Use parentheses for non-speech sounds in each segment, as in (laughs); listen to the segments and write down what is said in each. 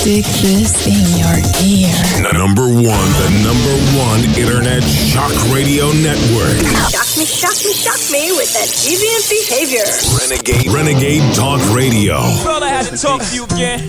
Stick this in your ear. The Number one, the number one internet shock radio network. Shock me, shock me, shock me with that deviant behavior. Renegade, Renegade Talk Radio. Fella had to talk to you again.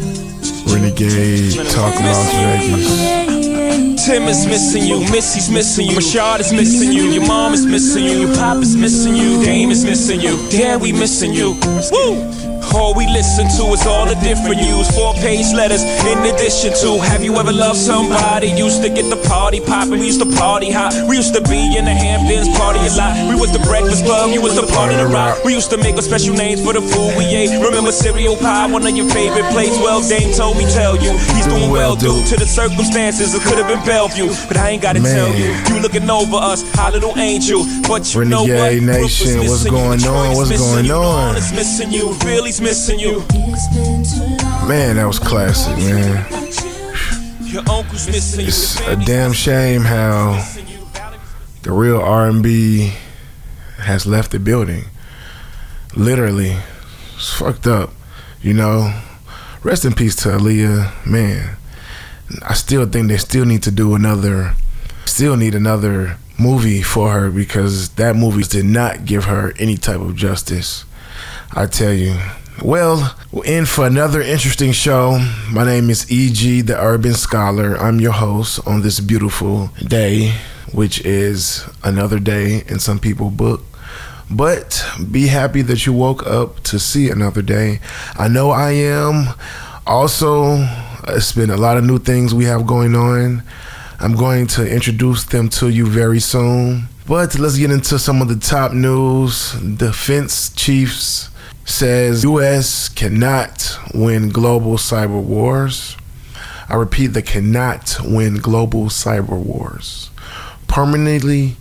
Renegade Talk Las Vegas. Tim is missing you, Missy's missing you, Rashad is missing you, your mom is missing you, your pop is missing you, Dame is missing you, Dad we missing you. Woo! All we listen to is all the different news. Four page letters in addition to Have you ever loved somebody? Used to get the party poppin', we used to party hot. We used to be in the Hamptons, party a lot. We was the breakfast club, you was the part of the rock. We used to make a special names for the food we ate. Remember cereal pie, one of your favorite plates? Well, Dame told me tell you, he's doing well due to the circumstances. It could have been Bellevue, but I ain't gotta Man. tell you. You looking over us, our little angel. But you know what? Renegade Nation, what's going on? What's going on? London's missing you, Philly's missing you. Man, that was classic, man. Your uncle's missing. It's a damn shame how the real R&B has left the building. Literally, it's fucked up. You know, rest in peace to Aaliyah. Man, I still think they still need to do another, still need another movie for her because that movie did not give her any type of justice. I tell you. Well, we're in for another interesting show. My name is E.G., the Urban Scholar. I'm your host on this beautiful day, which is another day in some people's book. But be happy that you woke up to see another day. I know I am. Also, it's been a lot of new things we have going on. I'm going to introduce them to you very soon. But let's get into some of the top news. Defense chiefs says US cannot win global cyber wars. I repeat, they cannot win global cyber wars. Permanently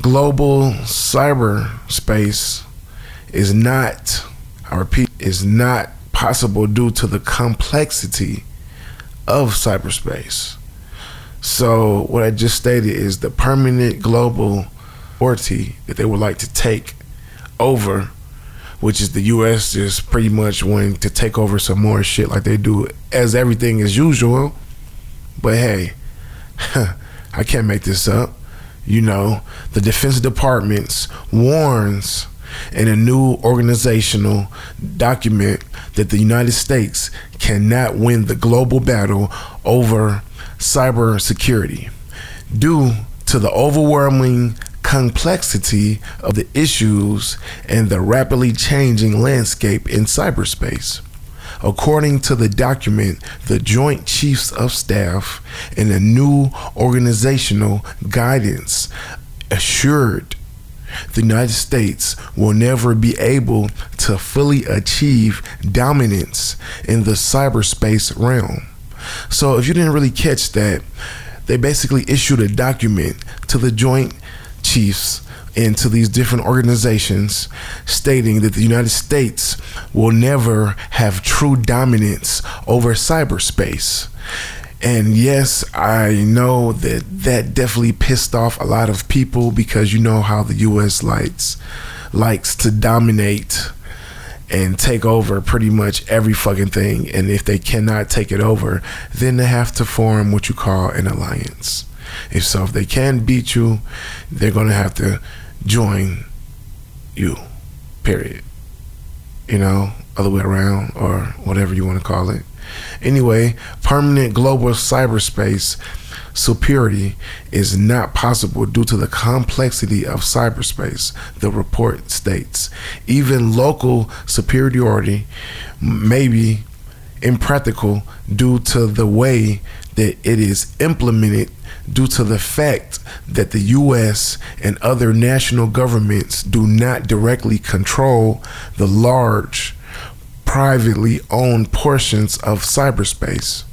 global cyberspace is not, I repeat, is not possible due to the complexity of cyberspace. So, what I just stated is the permanent global authority that they would like to take over, which is the US just pretty much wanting to take over some more shit like they do as everything is usual. But hey, (laughs) I can't make this up. You know, the Defense Department warns in a new organizational document that the United States cannot win the global battle over cybersecurity due to the overwhelming complexity of the issues and the rapidly changing landscape in cyberspace. According to the document, the Joint Chiefs of Staff in a new organizational guidance assured the United States will never be able to fully achieve dominance in the cyberspace realm. So, if you didn't really catch that, they basically issued a document to the Joint Chiefs into these different organizations stating that the United States will never have true dominance over cyberspace. And yes, I know that that definitely pissed off a lot of people because you know how the US likes likes to dominate and take over pretty much every fucking thing. And if they cannot take it over, then they have to form what you call an alliance. If so, if they can beat you, they're gonna have to join you. Period. You know, other way around or whatever you want to call it. Anyway, permanent global cyberspace superiority is not possible due to the complexity of cyberspace, the report states. Even local superiority may be impractical due to the way that it is implemented due to the fact that the US and other national governments do not directly control the large privately owned portions of cyberspace.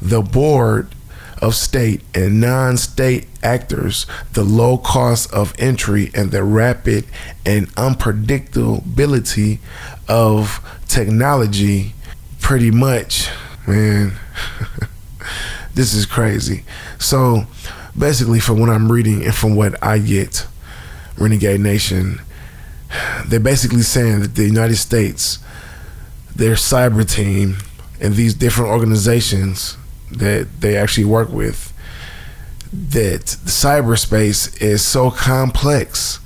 The board of state and non state actors, the low cost of entry, and the rapid and unpredictability of technology pretty much, man. (laughs) this is crazy. So, basically, from what I'm reading and from what I get, Renegade Nation, they're basically saying that the United States, their cyber team, and these different organizations that they actually work with that cyberspace is so complex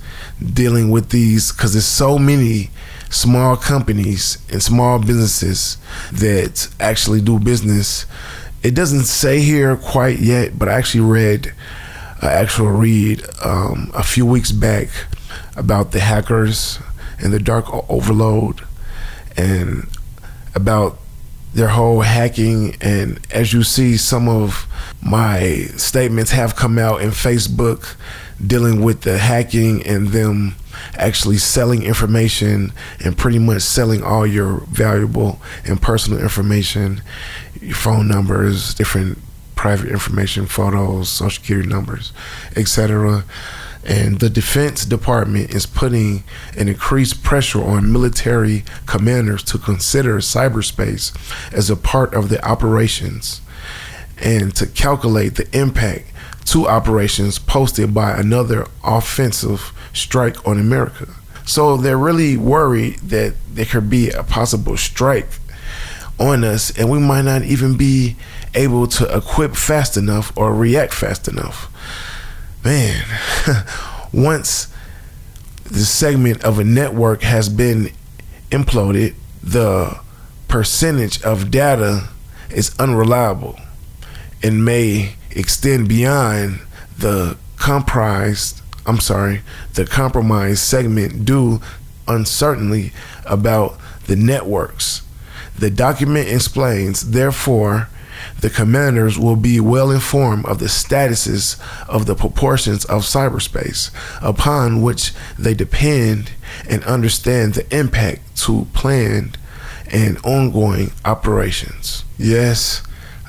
dealing with these because there's so many small companies and small businesses that actually do business. It doesn't say here quite yet, but I actually read an actual read um, a few weeks back about the hackers and the dark overload and about their whole hacking. And as you see some of my statements have come out in Facebook dealing with the hacking and them actually selling information and pretty much selling all your valuable and personal information your phone numbers different private information photos social security numbers etc and the Defense Department is putting an increased pressure on military commanders to consider cyberspace as a part of the operations and to calculate the impact to operations posted by another offensive strike on America. So they're really worried that there could be a possible strike on us and we might not even be able to equip fast enough or react fast enough man, (laughs) once the segment of a network has been imploded, the percentage of data is unreliable and may extend beyond the comprised I'm sorry, the compromised segment do uncertainty about the networks. The document explains, therefore, the commanders will be well informed of the statuses of the proportions of cyberspace upon which they depend and understand the impact to planned and ongoing operations. Yes,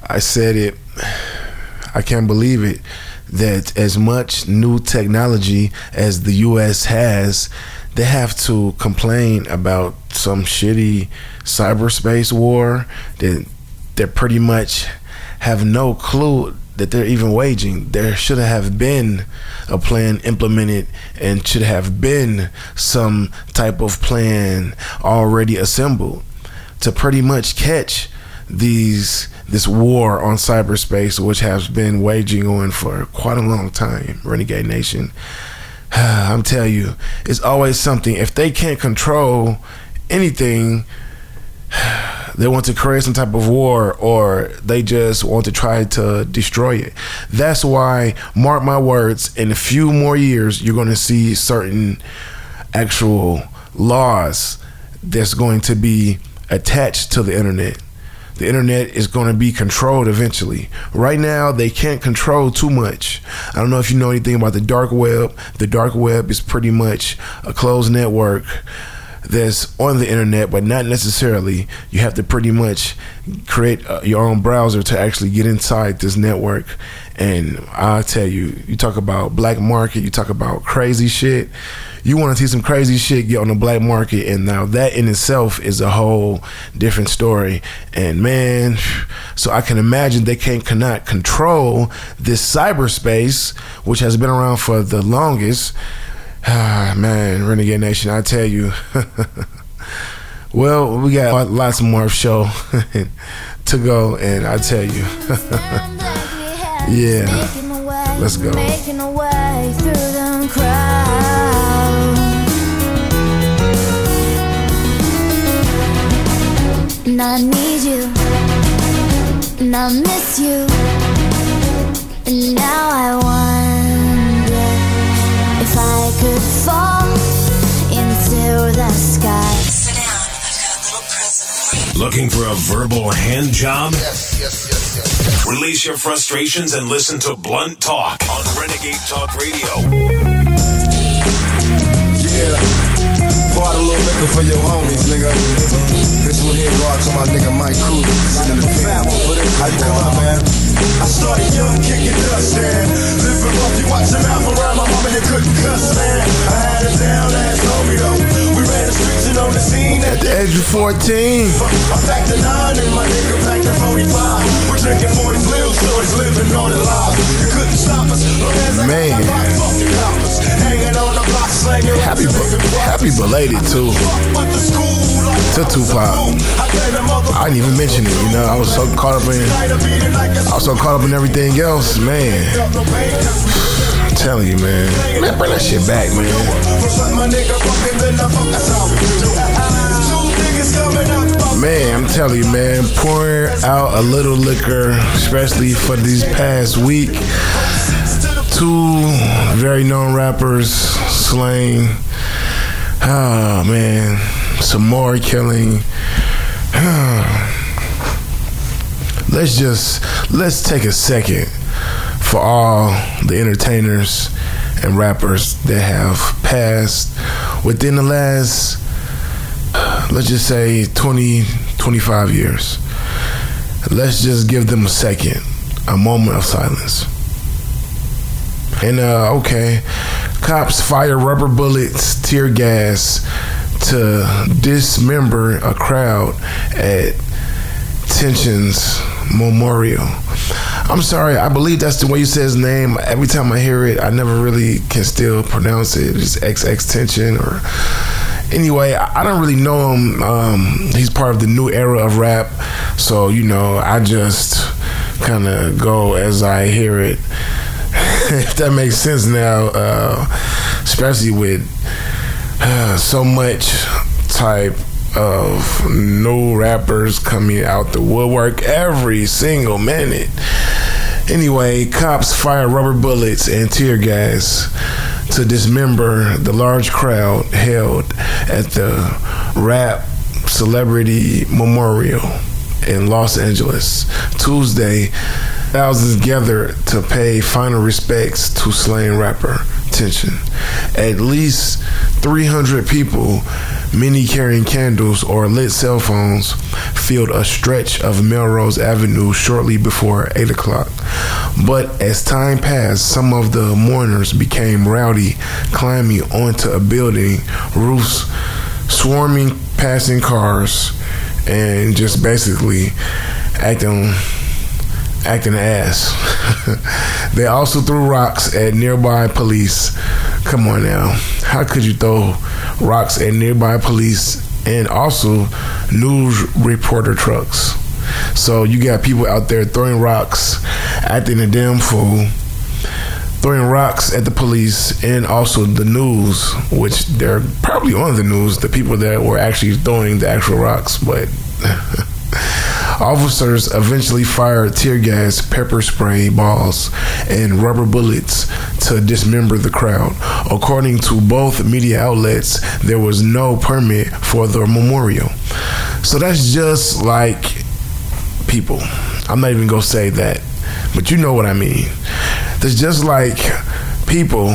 I said it. (sighs) I can't believe it that as much new technology as the US has, they have to complain about some shitty cyberspace war that they're pretty much have no clue that they're even waging. There should have been a plan implemented and should have been some type of plan already assembled to pretty much catch these this war on cyberspace which has been waging on for quite a long time renegade nation (sighs) i'm telling you it's always something if they can't control anything (sighs) they want to create some type of war or they just want to try to destroy it. That's why, mark my words, in a few more years, you're going to see certain actual laws that's going to be attached to the internet. The internet is going to be controlled eventually. Right now, they can't control too much. I don't know if you know anything about the dark web. The dark web is pretty much a closed network that's on the internet, but not necessarily. You have to pretty much create uh, your own browser to actually get inside this network. And I tell you, you talk about black market, you talk about crazy shit. You want to see some crazy shit get on the black market, and now that in itself is a whole different story. And man, so I can imagine they can't cannot control this cyberspace, which has been around for the longest Ah, man, Renegade Nation, I tell you. (laughs) well, we got lots more show (laughs) to go, and I tell you. (laughs) yeah, let's go. And I need you, and I miss you, and now I wonder if I could fall into the sky. Looking for a verbal hand job? Yes, yes, yes, yes. Release your frustrations and listen to Blunt Talk on Renegade Talk Radio. Yeah. Part a little liquor for your homies, nigga. This one here go out to my nigga Mike Cruz. In the pen. How you come out, man? I started young, kicking dust, man. Living rough, you watch your mouth around my mama, you couldn't cuss, man. I had it down, ass homie, though. 14. I packed a nine and my nigga packed a 45. We're drinking 40 blue, so it's living on the live. You couldn't stop us. Long as I Man. Happy, happy belated too. To Tupac. I didn't even mention it. You know, I was so caught up in, I was so caught up in everything else, man. I'm telling you, man. Man, bring that shit back, man. Man, I'm telling you, man, pouring out a little liquor, especially for these past week. Two very known rappers slain. Oh man, some more killing. (sighs) let's just let's take a second for all the entertainers and rappers that have passed within the last let's just say 20 25 years. Let's just give them a second a moment of silence. And uh okay cops fire rubber bullets tear gas to dismember a crowd at tensions memorial. I'm sorry i believe that's the way you say his name. Every time i hear it i never really can still pronounce it. It's xx tension or anyway, I, don't really know him. Um, he's part of the new era of rap, so you know, I just kind of go as I hear it. (laughs) if that makes sense now, uh, especially with uh, so much type of new rappers coming out the woodwork every single minute. Anyway, cops fire rubber bullets and tear gas to dismember the large crowd held at the rap celebrity memorial in Los Angeles Tuesday. Thousands gathered to pay final respects to slain rapper Tension. At least 300 people, many carrying candles or lit cell phones, filled a stretch of Melrose Avenue shortly before 8 o'clock. But as time passed, some of the mourners became rowdy, climbing onto a building, roofs, swarming passing cars, and just basically acting acting ass. (laughs) they also threw rocks at nearby police. Come on now. How could you throw rocks at nearby police and also news reporter trucks? So you got people out there throwing rocks, acting a damn fool, throwing rocks at the police and also the news, which they're probably on the news, the people that were actually throwing the actual rocks, but (laughs) Officers eventually fired tear gas, pepper spray balls, and rubber bullets to dismember the crowd. According to both media outlets, there was no permit for the memorial. So that's just like people. I'm not even gonna say that, but you know what I mean. That's just like people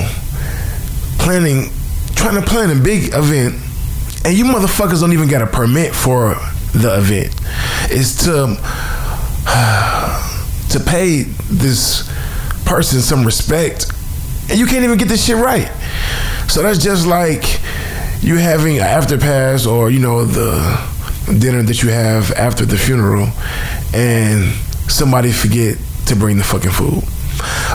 planning, trying to plan a big event, and you motherfuckers don't even get a permit for the event is to um, (sighs) to pay this person some respect. And you can't even get this shit right. So that's just like you having an after pass or you know the dinner that you have after the funeral and somebody forget to bring the fucking food.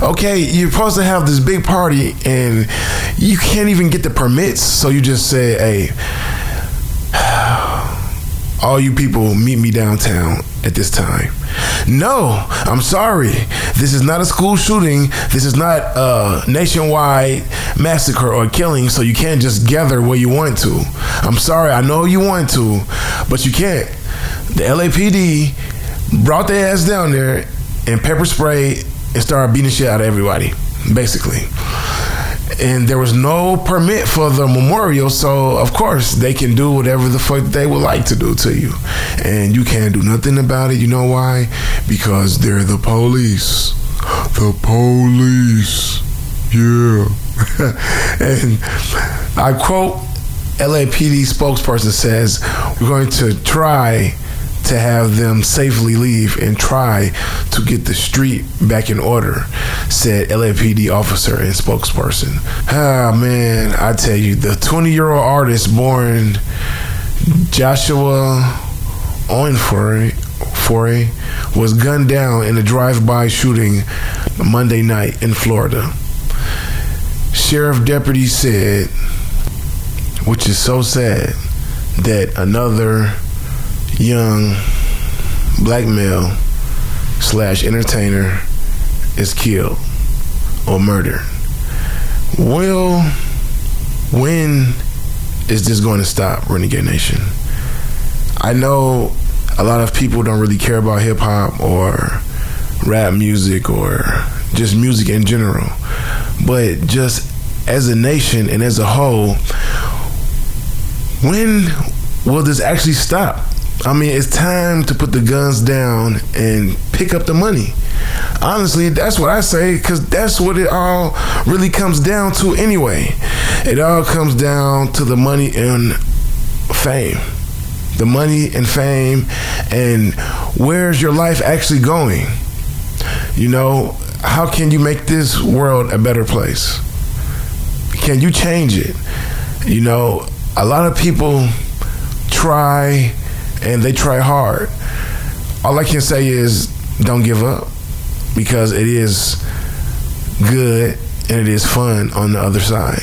Okay, you're supposed to have this big party and you can't even get the permits, so you just say, hey, all you people meet me downtown at this time. No, I'm sorry. This is not a school shooting. This is not a nationwide massacre or killing, so you can't just gather where you want to. I'm sorry. I know you want to, but you can't. The LAPD brought their ass down there and pepper spray and started beating shit out of everybody, basically and there was no permit for the memorial so of course they can do whatever the fuck they would like to do to you. And you can't do nothing about it. You know why? Because they're the police. The police. Yeah. (laughs) And i quote lapd spokesperson says we're going to try to have them safely leave and try to get the street back in order, said LAPD officer and spokesperson. Ah, man, I tell you, the 20 year old artist born Joshua Onfore was gunned down in a drive by shooting Monday night in Florida. Sheriff deputies said, which is so sad that another young black male slash entertainer is killed or murdered. Well, when is this going to stop, Renegade Nation? I know a lot of people don't really care about hip hop or rap music or just music in general, but just as a nation and as a whole, when will this actually stop? I mean, it's time to put the guns down and pick up the money. Honestly, that's what I say because that's what it all really comes down to anyway. It all comes down to the money and fame. The money and fame, and where's your life actually going? You know, how can you make this world a better place? Can you change it? You know, a lot of people try and they try hard. All I can say is don't give up because it is good and it is fun on the other side.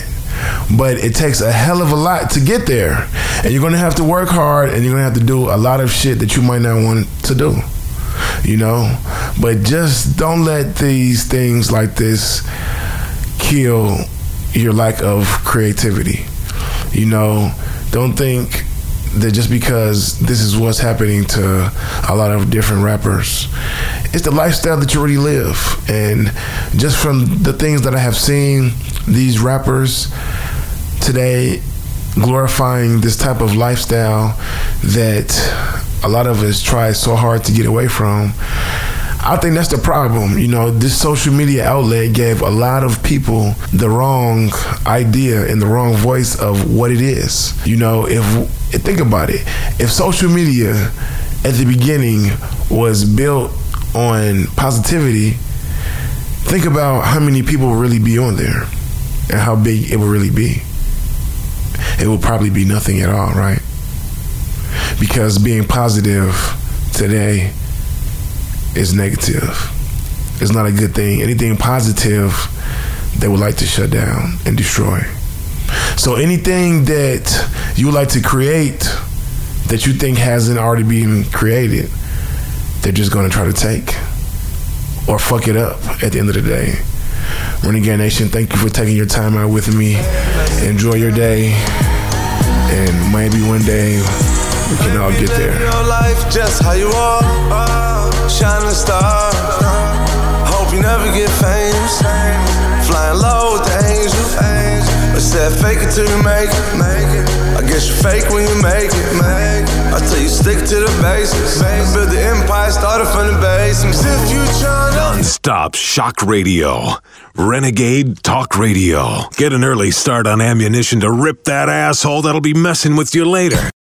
But it takes a hell of a lot to get there. And you're going to have to work hard and you're going to have to do a lot of shit that you might not want to do. You know? But just don't let these things like this kill your lack of creativity. You know, don't think that just because this is what's happening to a lot of different rappers, it's the lifestyle that you already live. And just from the things that I have seen, these rappers today glorifying this type of lifestyle that a lot of us try so hard to get away from. I think that's the problem. You know, this social media outlet gave a lot of people the wrong idea and the wrong voice of what it is. You know, if think about it, if social media at the beginning was built on positivity, think about how many people really be on there and how big it would really be. It would probably be nothing at all, right? Because being positive today is negative. It's not a good thing. Anything positive, they would like to shut down and destroy. So anything that you like to create that you think hasn't already been created, they're just going to try to take or fuck it up at the end of the day. Renegade Nation, thank you for taking your time out with me. Enjoy your day. And maybe one day we can all get there. Your life just how you are, star. Hope you never get famous. Flying low with the. I said fake it till you make it. I guess you fake when you make it. I tell you stick to the basics. Build the empire started from the basement. If you tryna Non-stop shock radio. Renegade Talk Radio. Get an early start on ammunition to rip that asshole that'll be messing with you later.